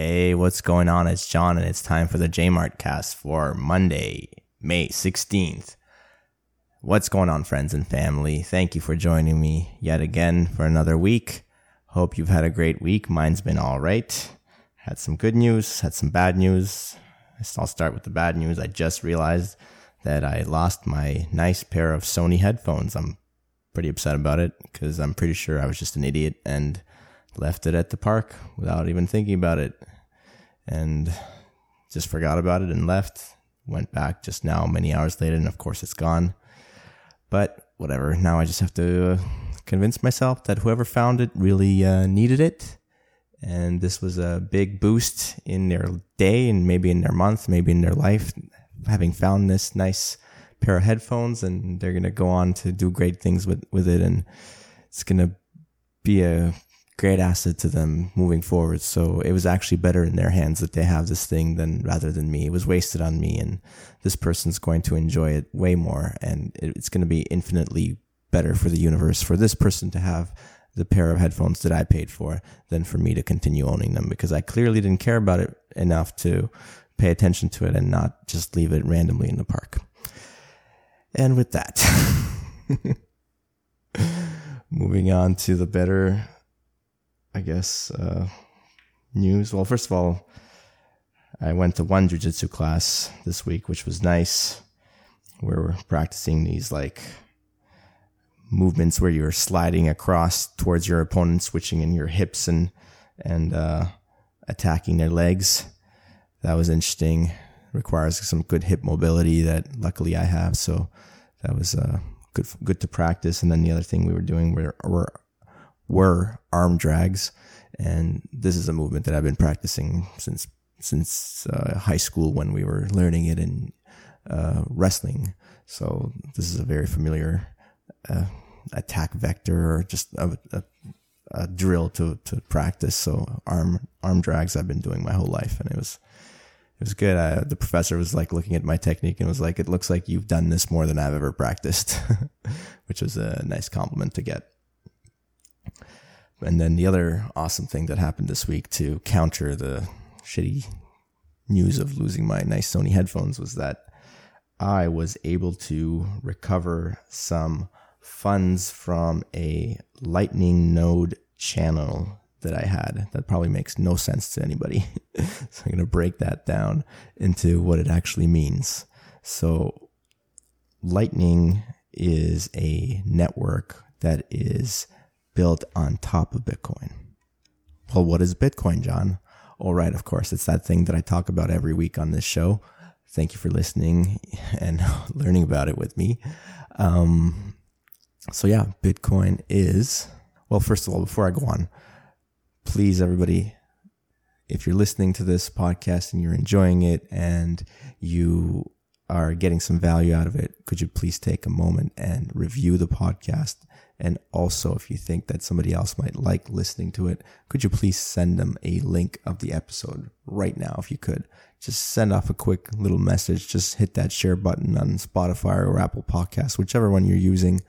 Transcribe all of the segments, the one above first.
Hey, what's going on? It's John, and it's time for the Jmart cast for Monday, May 16th. What's going on, friends and family? Thank you for joining me yet again for another week. Hope you've had a great week. Mine's been all right. Had some good news, had some bad news. I'll start with the bad news. I just realized that I lost my nice pair of Sony headphones. I'm pretty upset about it because I'm pretty sure I was just an idiot and left it at the park without even thinking about it and just forgot about it and left. Went back just now, many hours later, and of course it's gone. But whatever. Now I just have to uh, convince myself that whoever found it really uh, needed it. And this was a big boost in their day and maybe in their month, maybe in their life, having found this nice pair of headphones. And they're going to go on to do great things with, with it. And it's going to be a great asset to them moving forward. So it was actually better in their hands that they have this thing than rather than me. It was wasted on me, and this person's going to enjoy it way more, and it's going to be infinitely better for the universe for this person to have the pair of headphones that I paid for than for me to continue owning them because I clearly didn't care about it enough to pay attention to it and not just leave it randomly in the park. And with that, moving on to the better I guess, uh, news. Well, first of all, I went to one jujitsu class this week, which was nice. We are practicing these like movements where you're sliding across towards your opponent, switching in your hips and and uh, attacking their legs. That was interesting. Requires some good hip mobility that luckily I have, so that was uh, good good to practice. And then the other thing we were doing were, were were arm drags. And this is a movement that I've been practicing since since uh, high school when we were learning it in uh, wrestling. So this is a very familiar uh, attack vector or just a, a, a, drill to, to practice. So arm arm drags I've been doing my whole life, and it was it was good. I, the professor was like looking at my technique and was like, "It looks like you've done this more than I've ever practiced," which was a nice compliment to get. And then the other awesome thing that happened this week to counter the shitty news of losing my nice Sony headphones was that I was able to recover some funds from a Lightning node channel that I had. That probably makes no sense to anybody. so I'm going to break that down into what it actually means. So Lightning is a network that is built on top of Bitcoin. Well, what is Bitcoin, John? All right, of course, it's that thing that I talk about every week on this show. Thank you for listening and learning about it with me. Um, so, yeah, Bitcoin is, well, first of all, before I go on, please, everybody, if you're listening to this podcast and you're enjoying it and you are getting some value out of it, could you please take a moment and review the podcast? And also, if you think that somebody else might like listening to it, could you please send them a link of the episode right now if you could? Just send off a quick little message. Just hit that share button on Spotify or Apple Podcasts, whichever one you're using.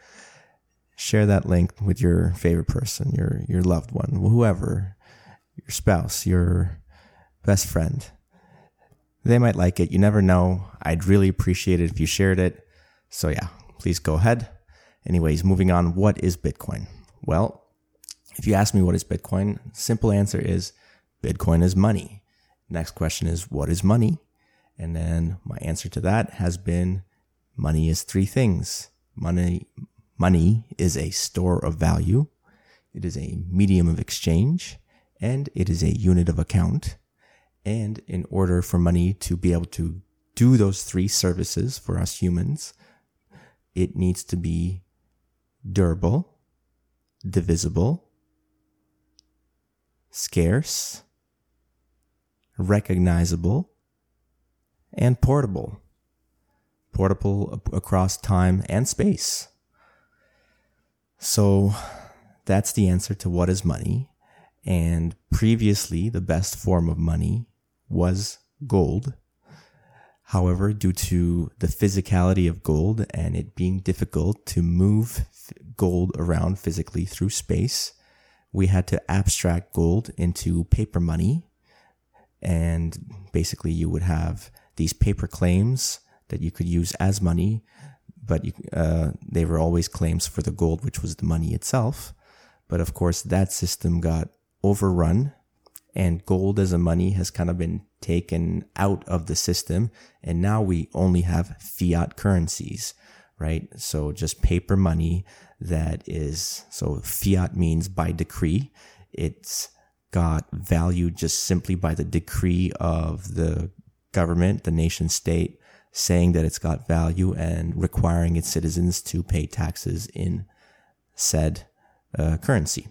Share that link with your favorite person, your your loved one, whoever, your spouse, your best friend. They might like it. You never know. I'd really appreciate it if you shared it. So yeah, please go ahead Anyways, moving on, what is Bitcoin? Well, if you ask me what is Bitcoin, simple answer is Bitcoin is money. Next question is what is money? And then my answer to that has been money is three things. Money money is a store of value, it is a medium of exchange, and it is a unit of account. And in order for money to be able to do those three services for us humans, it needs to be durable, divisible, scarce, recognizable, and portable. Portable across time and space. So that's the answer to what is money. And previously, the best form of money was gold. However, due to the physicality of gold and it being difficult to move gold around physically through space, we had to abstract gold into paper money. And basically, you would have these paper claims that you could use as money, but you, uh, they were always claims for the gold, which was the money itself. But of course, that system got overrun and gold as a money has kind of been taken out of the system. And now we only have fiat currencies, right? So just paper money that is, so fiat means by decree. It's got value just simply by the decree of the government, the nation state, saying that it's got value and requiring its citizens to pay taxes in said uh, currency.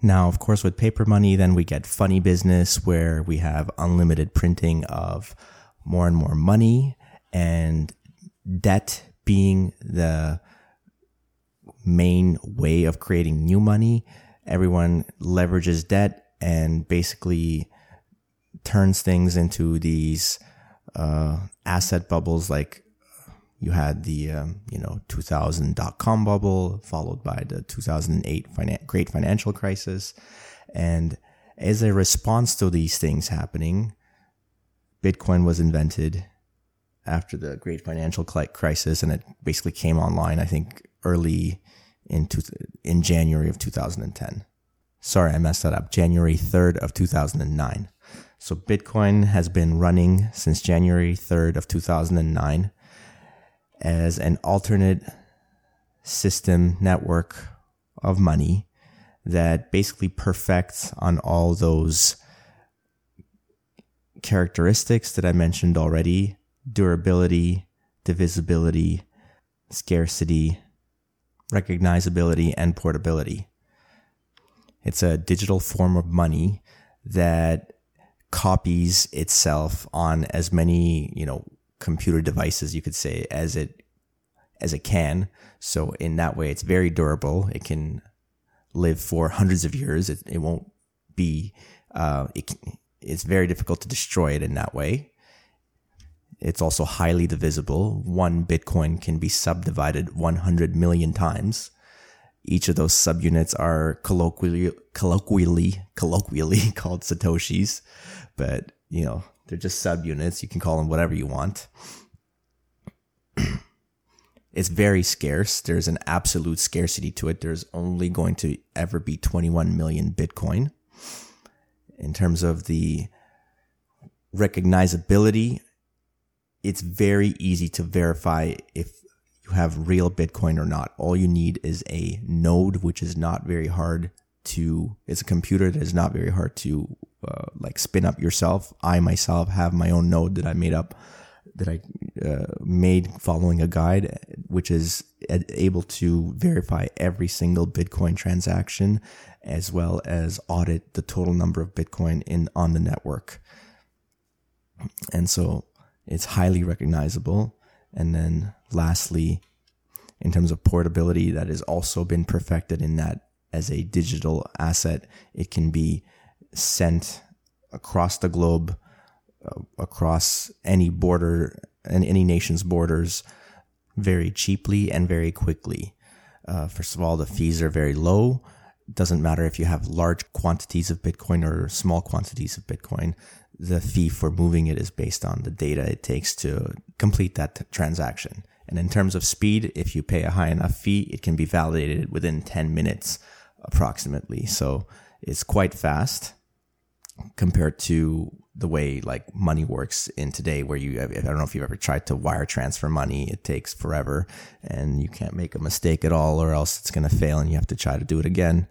Now, of course, with paper money, then we get funny business where we have unlimited printing of more and more money and debt being the main way of creating new money. Everyone leverages debt and basically turns things into these uh, asset bubbles like you had the um, you know 2000 dot com bubble followed by the 2008 finan- great financial crisis. And as a response to these things happening bitcoin was invented after the great financial crisis and it basically came online i think early in in January of 2010 sorry i messed that up. January 3rd of 2009 so bitcoin has been running since January 3rd of 2009 as an alternate system network of money that basically perfects on all those characteristics that I mentioned already durability, divisibility, scarcity, recognizability, and portability. It's a digital form of money that copies itself on as many, you know, computer devices, you could say, as it as it can. So in that way, it's very durable. It can live for hundreds of years. It, it won't be. Uh, it can, it's very difficult to destroy it in that way. It's also highly divisible. One Bitcoin can be subdivided 100 million times. Each of those subunits are colloquially, colloquially, colloquially called satoshis, but you know they're just subunits. You can call them whatever you want. it's very scarce. There's an absolute scarcity to it. There's only going to ever be 21 million Bitcoin. In terms of the recognizability, it's very easy to verify if you have real Bitcoin or not. All you need is a node, which is not very hard to, it's a computer that is not very hard to uh, like spin up yourself. I myself have my own node that I made up that I uh, made following a guide, which is able to verify every single Bitcoin transaction as well as audit the total number of Bitcoin in on the network. And so it's highly recognizable. And then lastly, in terms of portability, that has also been perfected in that as a digital asset, it can be sent across the globe, uh, across any border and any nation's borders very cheaply and very quickly. Uh, first of all, the fees are very low. It doesn't matter if you have large quantities of Bitcoin or small quantities of Bitcoin. The fee for moving it is based on the data it takes to complete that t- transaction. And in terms of speed, if you pay a high enough fee, it can be validated within 10 minutes approximately. So it's quite fast compared to the way like money works in today where you I don't know if you've ever tried to wire transfer money it takes forever and you can't make a mistake at all or else it's going to fail and you have to try to do it again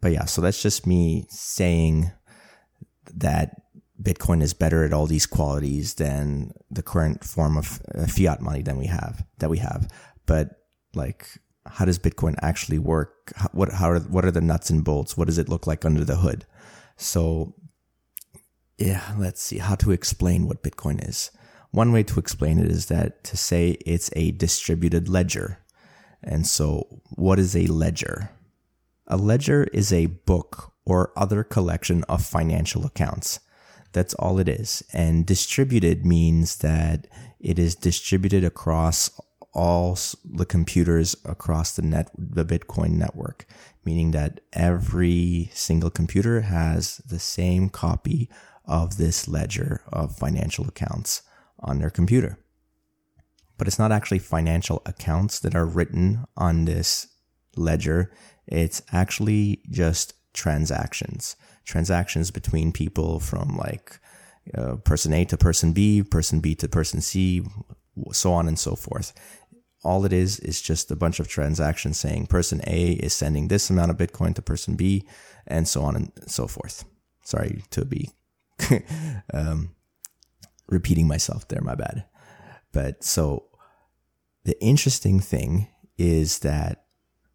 but yeah so that's just me saying that bitcoin is better at all these qualities than the current form of uh, fiat money than we have that we have but like how does bitcoin actually work how, what how are, what are the nuts and bolts what does it look like under the hood so, yeah, let's see how to explain what Bitcoin is. One way to explain it is that to say it's a distributed ledger. And so, what is a ledger? A ledger is a book or other collection of financial accounts. That's all it is. And distributed means that it is distributed across all the computers across the net, the Bitcoin network, meaning that every single computer has the same copy of this ledger of financial accounts on their computer. But it's not actually financial accounts that are written on this ledger. It's actually just transactions, transactions between people from like uh, person A to person B, person B to person C, so on and so forth. All it is is just a bunch of transactions saying person A is sending this amount of Bitcoin to person B, and so on and so forth. Sorry to be um, repeating myself there, my bad. But so the interesting thing is that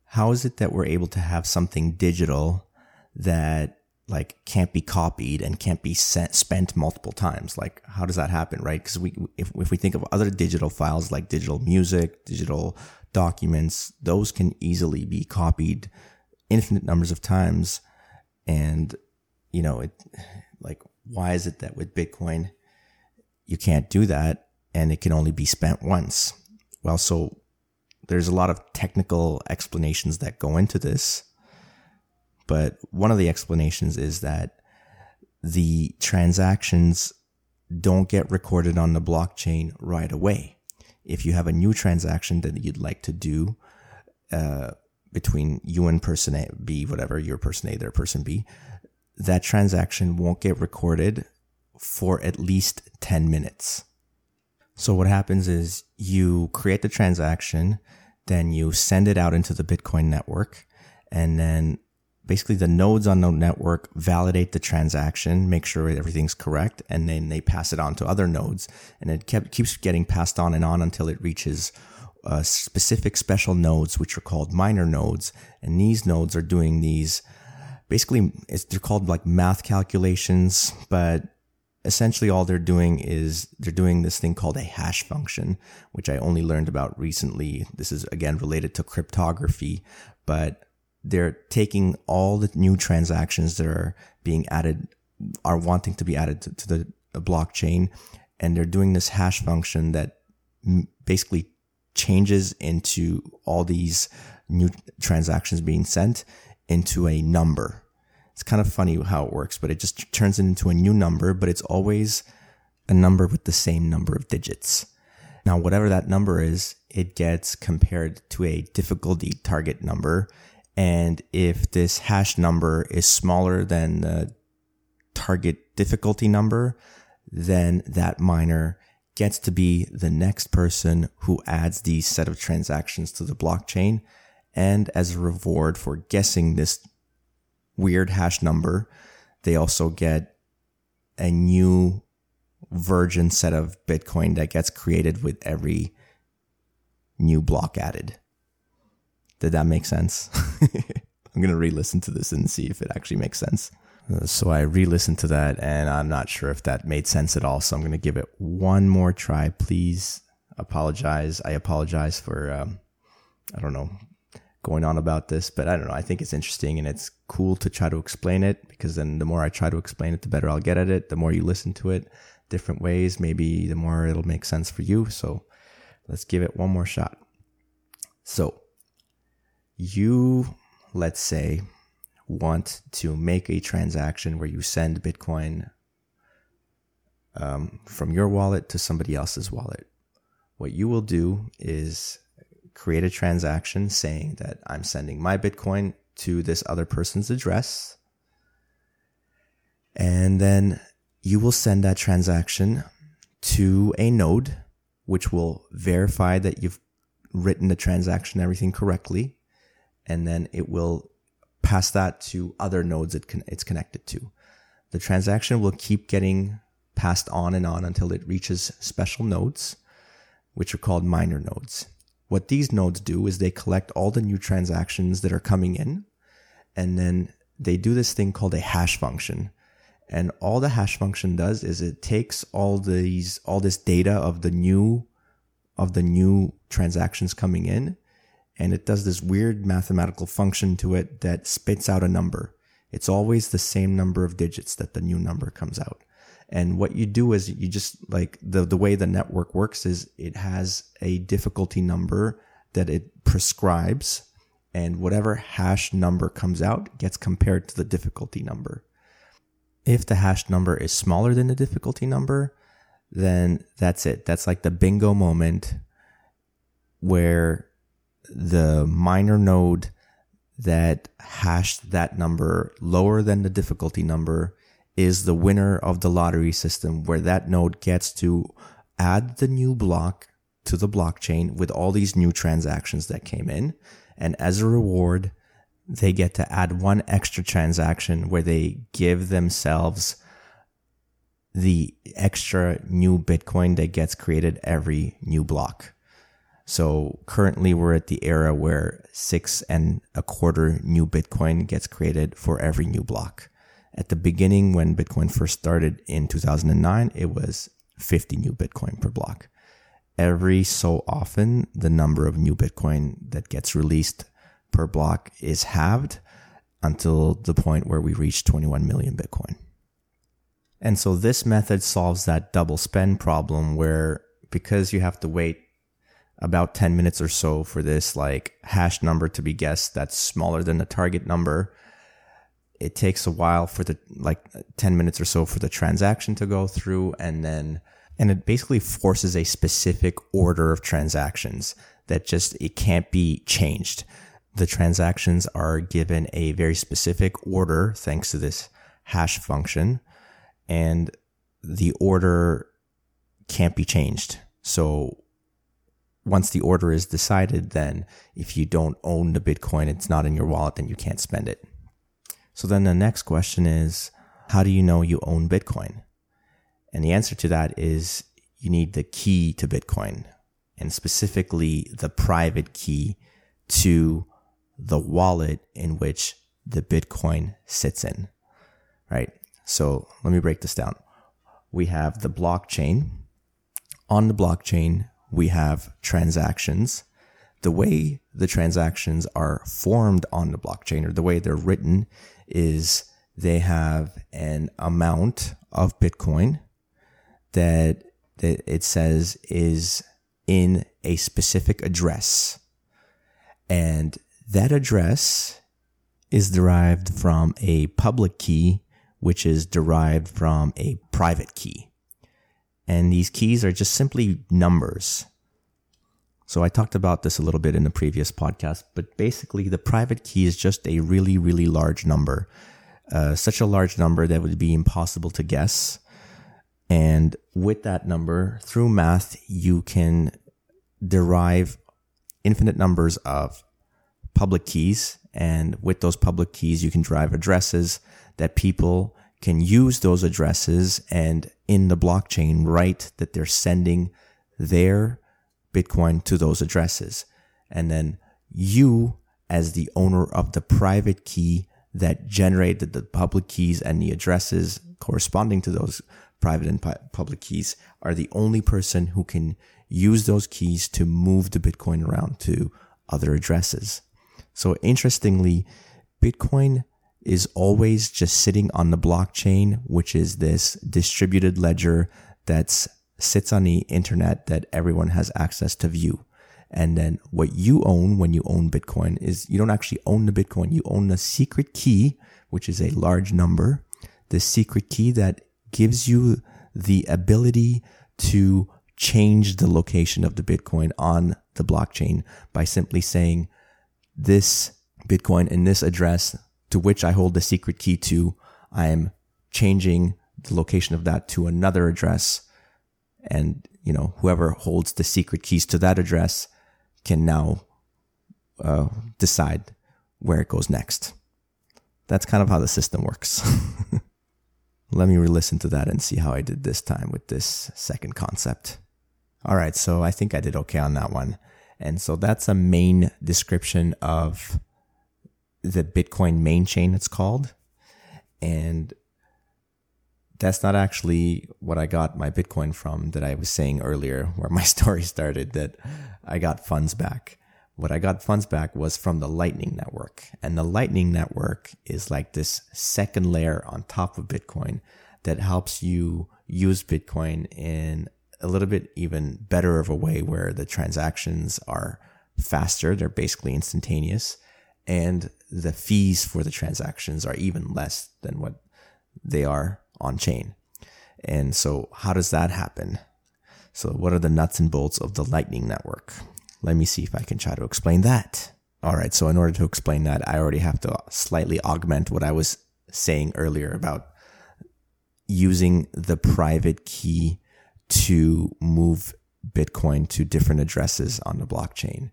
how is it that we're able to have something digital that like can't be copied and can't be sent, spent multiple times. Like, how does that happen, right? Because we, if, if we think of other digital files like digital music, digital documents, those can easily be copied infinite numbers of times. And, you know, it, like, why is it that with Bitcoin, you can't do that and it can only be spent once? Well, so there's a lot of technical explanations that go into this but one of the explanations is that the transactions don't get recorded on the blockchain right away. If you have a new transaction that you'd like to do uh, between you and person A, B, whatever, your person A, their person B, that transaction won't get recorded for at least 10 minutes. So what happens is you create the transaction, then you send it out into the Bitcoin network, and then basically the nodes on the network validate the transaction, make sure everything's correct, and then they pass it on to other nodes. And it kept, keeps getting passed on and on until it reaches uh, specific special nodes, which are called miner nodes. And these nodes are doing these basically, they're called like math calculations, but essentially all they're doing is they're doing this thing called a hash function, which I only learned about recently. This is again related to cryptography, but they're taking all the new transactions that are being added, are wanting to be added to, to the blockchain, and they're doing this hash function that basically changes into all these new transactions being sent into a number. It's kind of funny how it works, but it just turns it into a new number, but it's always a number with the same number of digits. Now, whatever that number is, it gets compared to a difficulty target number and if this hash number is smaller than the target difficulty number, then that miner gets to be the next person who adds these set of transactions to the blockchain. And as a reward for guessing this weird hash number, they also get a new virgin set of Bitcoin that gets created with every new block added. Did that make sense? I'm going to re listen to this and see if it actually makes sense. Uh, so I re listened to that and I'm not sure if that made sense at all. So I'm going to give it one more try. Please apologize. I apologize for, um, I don't know, going on about this, but I don't know. I think it's interesting and it's cool to try to explain it because then the more I try to explain it, the better I'll get at it. The more you listen to it different ways, maybe the more it'll make sense for you. So let's give it one more shot. So you, let's say, want to make a transaction where you send Bitcoin um, from your wallet to somebody else's wallet. What you will do is create a transaction saying that I'm sending my Bitcoin to this other person's address. And then you will send that transaction to a node, which will verify that you've written the transaction, everything correctly and then it will pass that to other nodes it con- it's connected to. The transaction will keep getting passed on and on until it reaches special nodes, which are called miner nodes. What these nodes do is they collect all the new transactions that are coming in, and then they do this thing called a hash function. And all the hash function does is it takes all these all this data of the new of the new transactions coming in and it does this weird mathematical function to it that spits out a number. It's always the same number of digits that the new number comes out. And what you do is you just like the, the way the network works is it has a difficulty number that it prescribes and whatever hash number comes out gets compared to the difficulty number. If the hash number is smaller than the difficulty number, then that's it. That's like the bingo moment where the miner node that hashed that number lower than the difficulty number is the winner of the lottery system where that node gets to add the new block to the blockchain with all these new transactions that came in. And as a reward, they get to add one extra transaction where they give themselves the extra new Bitcoin that gets created every new block. So currently we're at the era where six and a quarter new Bitcoin gets created for every new block. At the beginning, when Bitcoin first started in 2009, it was 50 new Bitcoin per block every so often, the number of new Bitcoin that gets released per block is halved until the point where we reach 21 million Bitcoin. And so this method solves that double spend problem where because you have to wait about 10 minutes or so for this like hash number to be guessed that's smaller than the target number, it takes a while for the like 10 minutes or so for the transaction to go through and then and it basically forces a specific order of transactions that just it can't be changed. The transactions are given a very specific order thanks to this hash function and the order can't be changed. So once the order is decided, then if you don't own the Bitcoin, it's not in your wallet, then you can't spend it. So then the next question is, how do you know you own Bitcoin? And the answer to that is you need the key to Bitcoin and specifically the private key to the wallet in which the Bitcoin sits in, right? So let me break this down. We have the blockchain. On the blockchain, we have transactions. The way the transactions are formed on the blockchain or the way they're written is they have an amount of Bitcoin that it says is in a specific address. And that address is derived from a public key, which is derived from a private key. And these keys are just simply numbers. So I talked about this a little bit in the previous podcast, but basically the private key is just a really, really large number. Uh, such a large number that would be impossible to guess. And with that number, through math, you can derive infinite numbers of public keys. And with those public keys, you can derive addresses that people can use those addresses and in the blockchain write that they're sending their Bitcoin to those addresses. And then you, as the owner of the private key that generated the public keys and the addresses corresponding to those private and public keys are the only person who can use those keys to move the Bitcoin around to other addresses. So interestingly, Bitcoin is always just sitting on the blockchain, which is this distributed ledger that sits on the internet that everyone has access to view. And then what you own when you own Bitcoin is you don't actually own the Bitcoin. You own the secret key, which is a large number, the secret key that gives you the ability to change the location of the Bitcoin on the blockchain by simply saying this Bitcoin in this address to which I hold the secret key to, I am changing the location of that to another address. And, you know, whoever holds the secret keys to that address can now uh, decide where it goes next. That's kind of how the system works. Let me re-listen to that and see how I did this time with this second concept. All right, so I think I did okay on that one. And so that's a main description of the Bitcoin main chain, it's called. And that's not actually what I got my Bitcoin from that I was saying earlier, where my story started, that I got funds back what I got funds back was from the Lightning Network. And the Lightning Network is like this second layer on top of Bitcoin that helps you use Bitcoin in a little bit even better of a way where the transactions are faster. They're basically instantaneous and the fees for the transactions are even less than what they are on chain. And so how does that happen? So what are the nuts and bolts of the lightning network? Let me see if I can try to explain that. All right. So in order to explain that, I already have to slightly augment what I was saying earlier about using the private key to move Bitcoin to different addresses on the blockchain.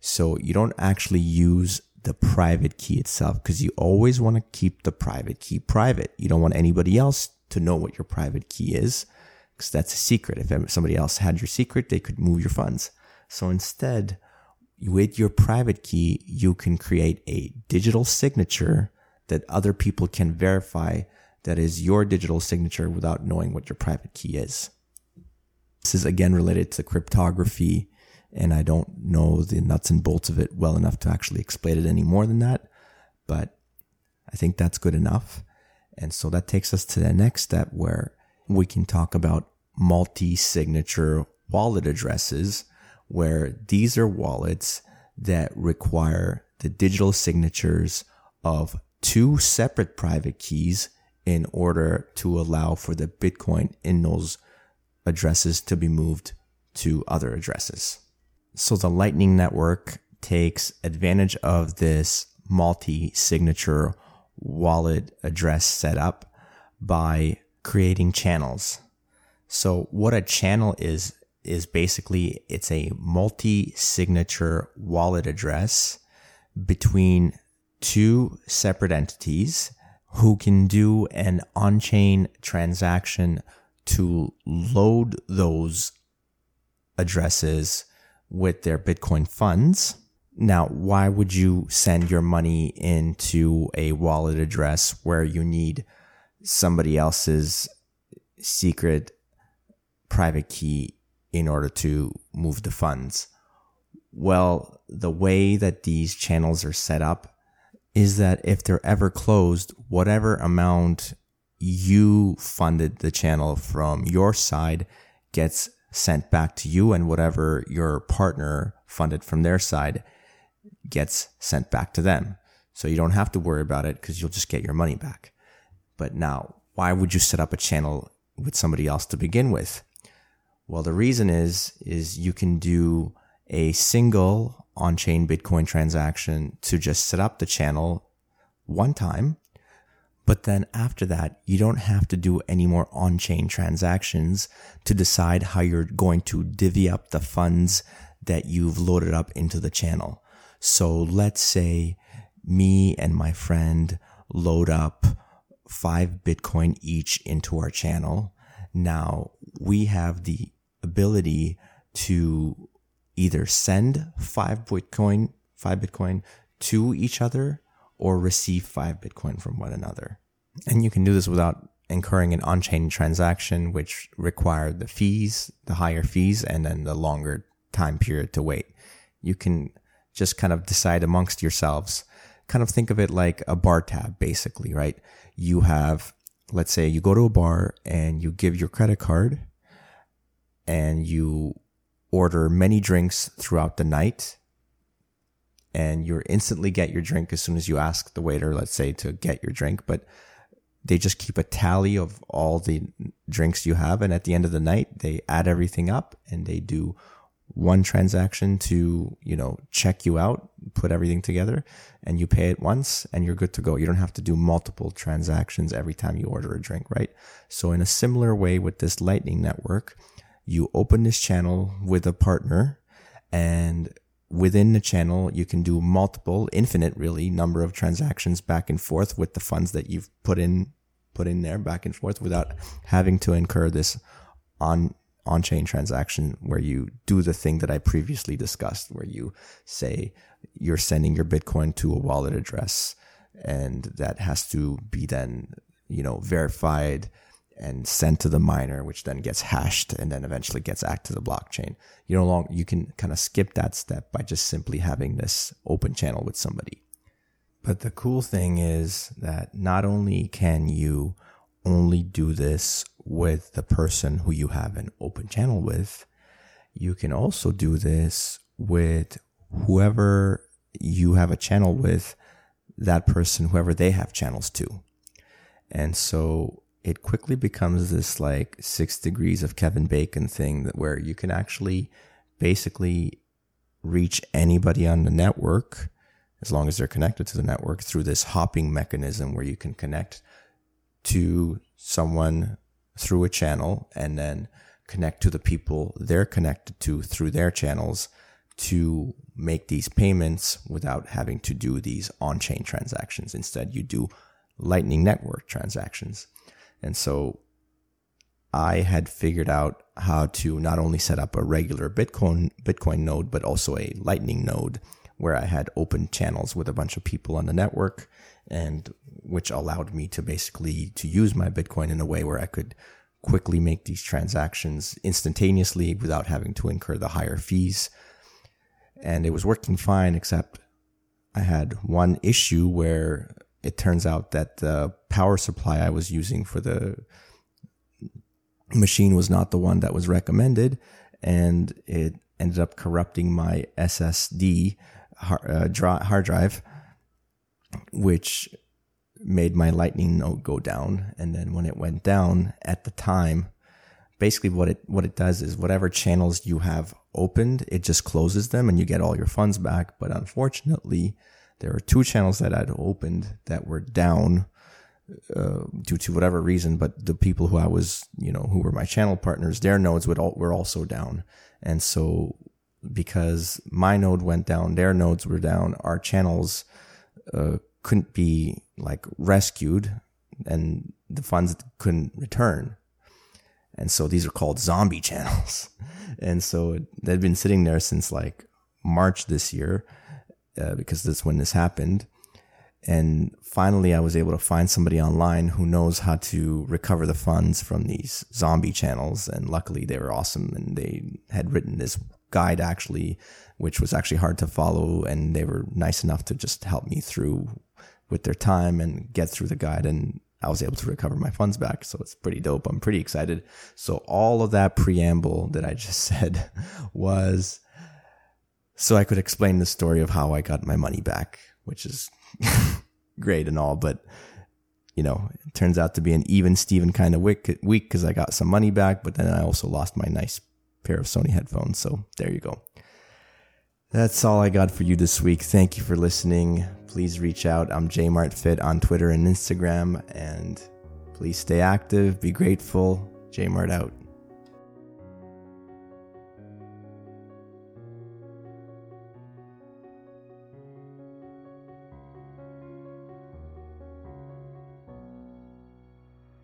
So you don't actually use the private key itself because you always want to keep the private key private. You don't want anybody else to know what your private key is because that's a secret. If somebody else had your secret, they could move your funds. So instead, with your private key, you can create a digital signature that other people can verify that is your digital signature without knowing what your private key is. This is again related to cryptography, and I don't know the nuts and bolts of it well enough to actually explain it any more than that, but I think that's good enough. And so that takes us to the next step where we can talk about multi signature wallet addresses, where these are wallets that require the digital signatures of two separate private keys in order to allow for the Bitcoin in those addresses to be moved to other addresses. So the Lightning Network takes advantage of this multi signature wallet address setup by creating channels. So what a channel is, is basically it's a multi signature wallet address between two separate entities who can do an on chain transaction to load those addresses with their Bitcoin funds. Now, why would you send your money into a wallet address where you need somebody else's secret private key in order to move the funds? Well, the way that these channels are set up is that if they're ever closed, whatever amount you funded the channel from your side gets sent back to you and whatever your partner funded from their side gets sent back to them. So you don't have to worry about it because you'll just get your money back. But now, why would you set up a channel with somebody else to begin with? Well, the reason is, is you can do a single on-chain Bitcoin transaction to just set up the channel one time. But then after that, you don't have to do any more on-chain transactions to decide how you're going to divvy up the funds that you've loaded up into the channel. So let's say me and my friend load up five Bitcoin each into our channel. Now we have the ability to either send five Bitcoin, five Bitcoin to each other or receive five Bitcoin from one another. And you can do this without incurring an on-chain transaction, which require the fees, the higher fees, and then the longer time period to wait. You can just kind of decide amongst yourselves. Kind of think of it like a bar tab, basically, right? You have, let's say you go to a bar and you give your credit card and you order many drinks throughout the night and you instantly get your drink as soon as you ask the waiter, let's say, to get your drink. But they just keep a tally of all the drinks you have. And at the end of the night, they add everything up and they do one transaction to, you know, check you out, put everything together and you pay it once and you're good to go. You don't have to do multiple transactions every time you order a drink, right? So in a similar way with this lightning network, you open this channel with a partner and within the channel, you can do multiple, infinite really, number of transactions back and forth with the funds that you've put in, put in there back and forth without having to incur this on, on chain transaction where you do the thing that I previously discussed, where you say you're sending your Bitcoin to a wallet address and that has to be then, you know, verified and sent to the miner, which then gets hashed and then eventually gets act to the blockchain. You no longer you can kind of skip that step by just simply having this open channel with somebody. But the cool thing is that not only can you only do this with the person who you have an open channel with. You can also do this with whoever you have a channel with, that person, whoever they have channels to. And so it quickly becomes this like six degrees of Kevin Bacon thing that where you can actually basically reach anybody on the network as long as they're connected to the network through this hopping mechanism where you can connect to someone through a channel and then connect to the people they're connected to through their channels to make these payments without having to do these on chain transactions. Instead, you do Lightning Network transactions. And so I had figured out how to not only set up a regular Bitcoin Bitcoin node, but also a Lightning node where I had open channels with a bunch of people on the network and which allowed me to basically to use my Bitcoin in a way where I could quickly make these transactions instantaneously without having to incur the higher fees. And it was working fine, except I had one issue where it turns out that the power supply I was using for the machine was not the one that was recommended. And it ended up corrupting my SSD uh, hard drive, which made my lightning node go down. And then when it went down at the time, basically what it what it does is whatever channels you have opened, it just closes them and you get all your funds back. But unfortunately, there were two channels that I'd opened that were down uh, due to whatever reason. But the people who I was, you know, who were my channel partners, their nodes would all, were also down. And so because my node went down, their nodes were down, our channels uh, couldn't be like rescued and the funds couldn't return. And so these are called zombie channels. and so they'd been sitting there since like March this year uh, because that's when this happened. And finally, I was able to find somebody online who knows how to recover the funds from these zombie channels. And luckily, they were awesome and they had written this guide actually, which was actually hard to follow. And they were nice enough to just help me through with their time and get through the guide. And I was able to recover my funds back. So it's pretty dope. I'm pretty excited. So all of that preamble that I just said was so I could explain the story of how I got my money back, which is great and all, but you know, it turns out to be an even Steven kind of week because I got some money back, but then I also lost my nice pair of Sony headphones. So there you go. That's all I got for you this week. Thank you for listening. Please reach out. I'm JMartFit on Twitter and Instagram. And please stay active, be grateful. JMart out.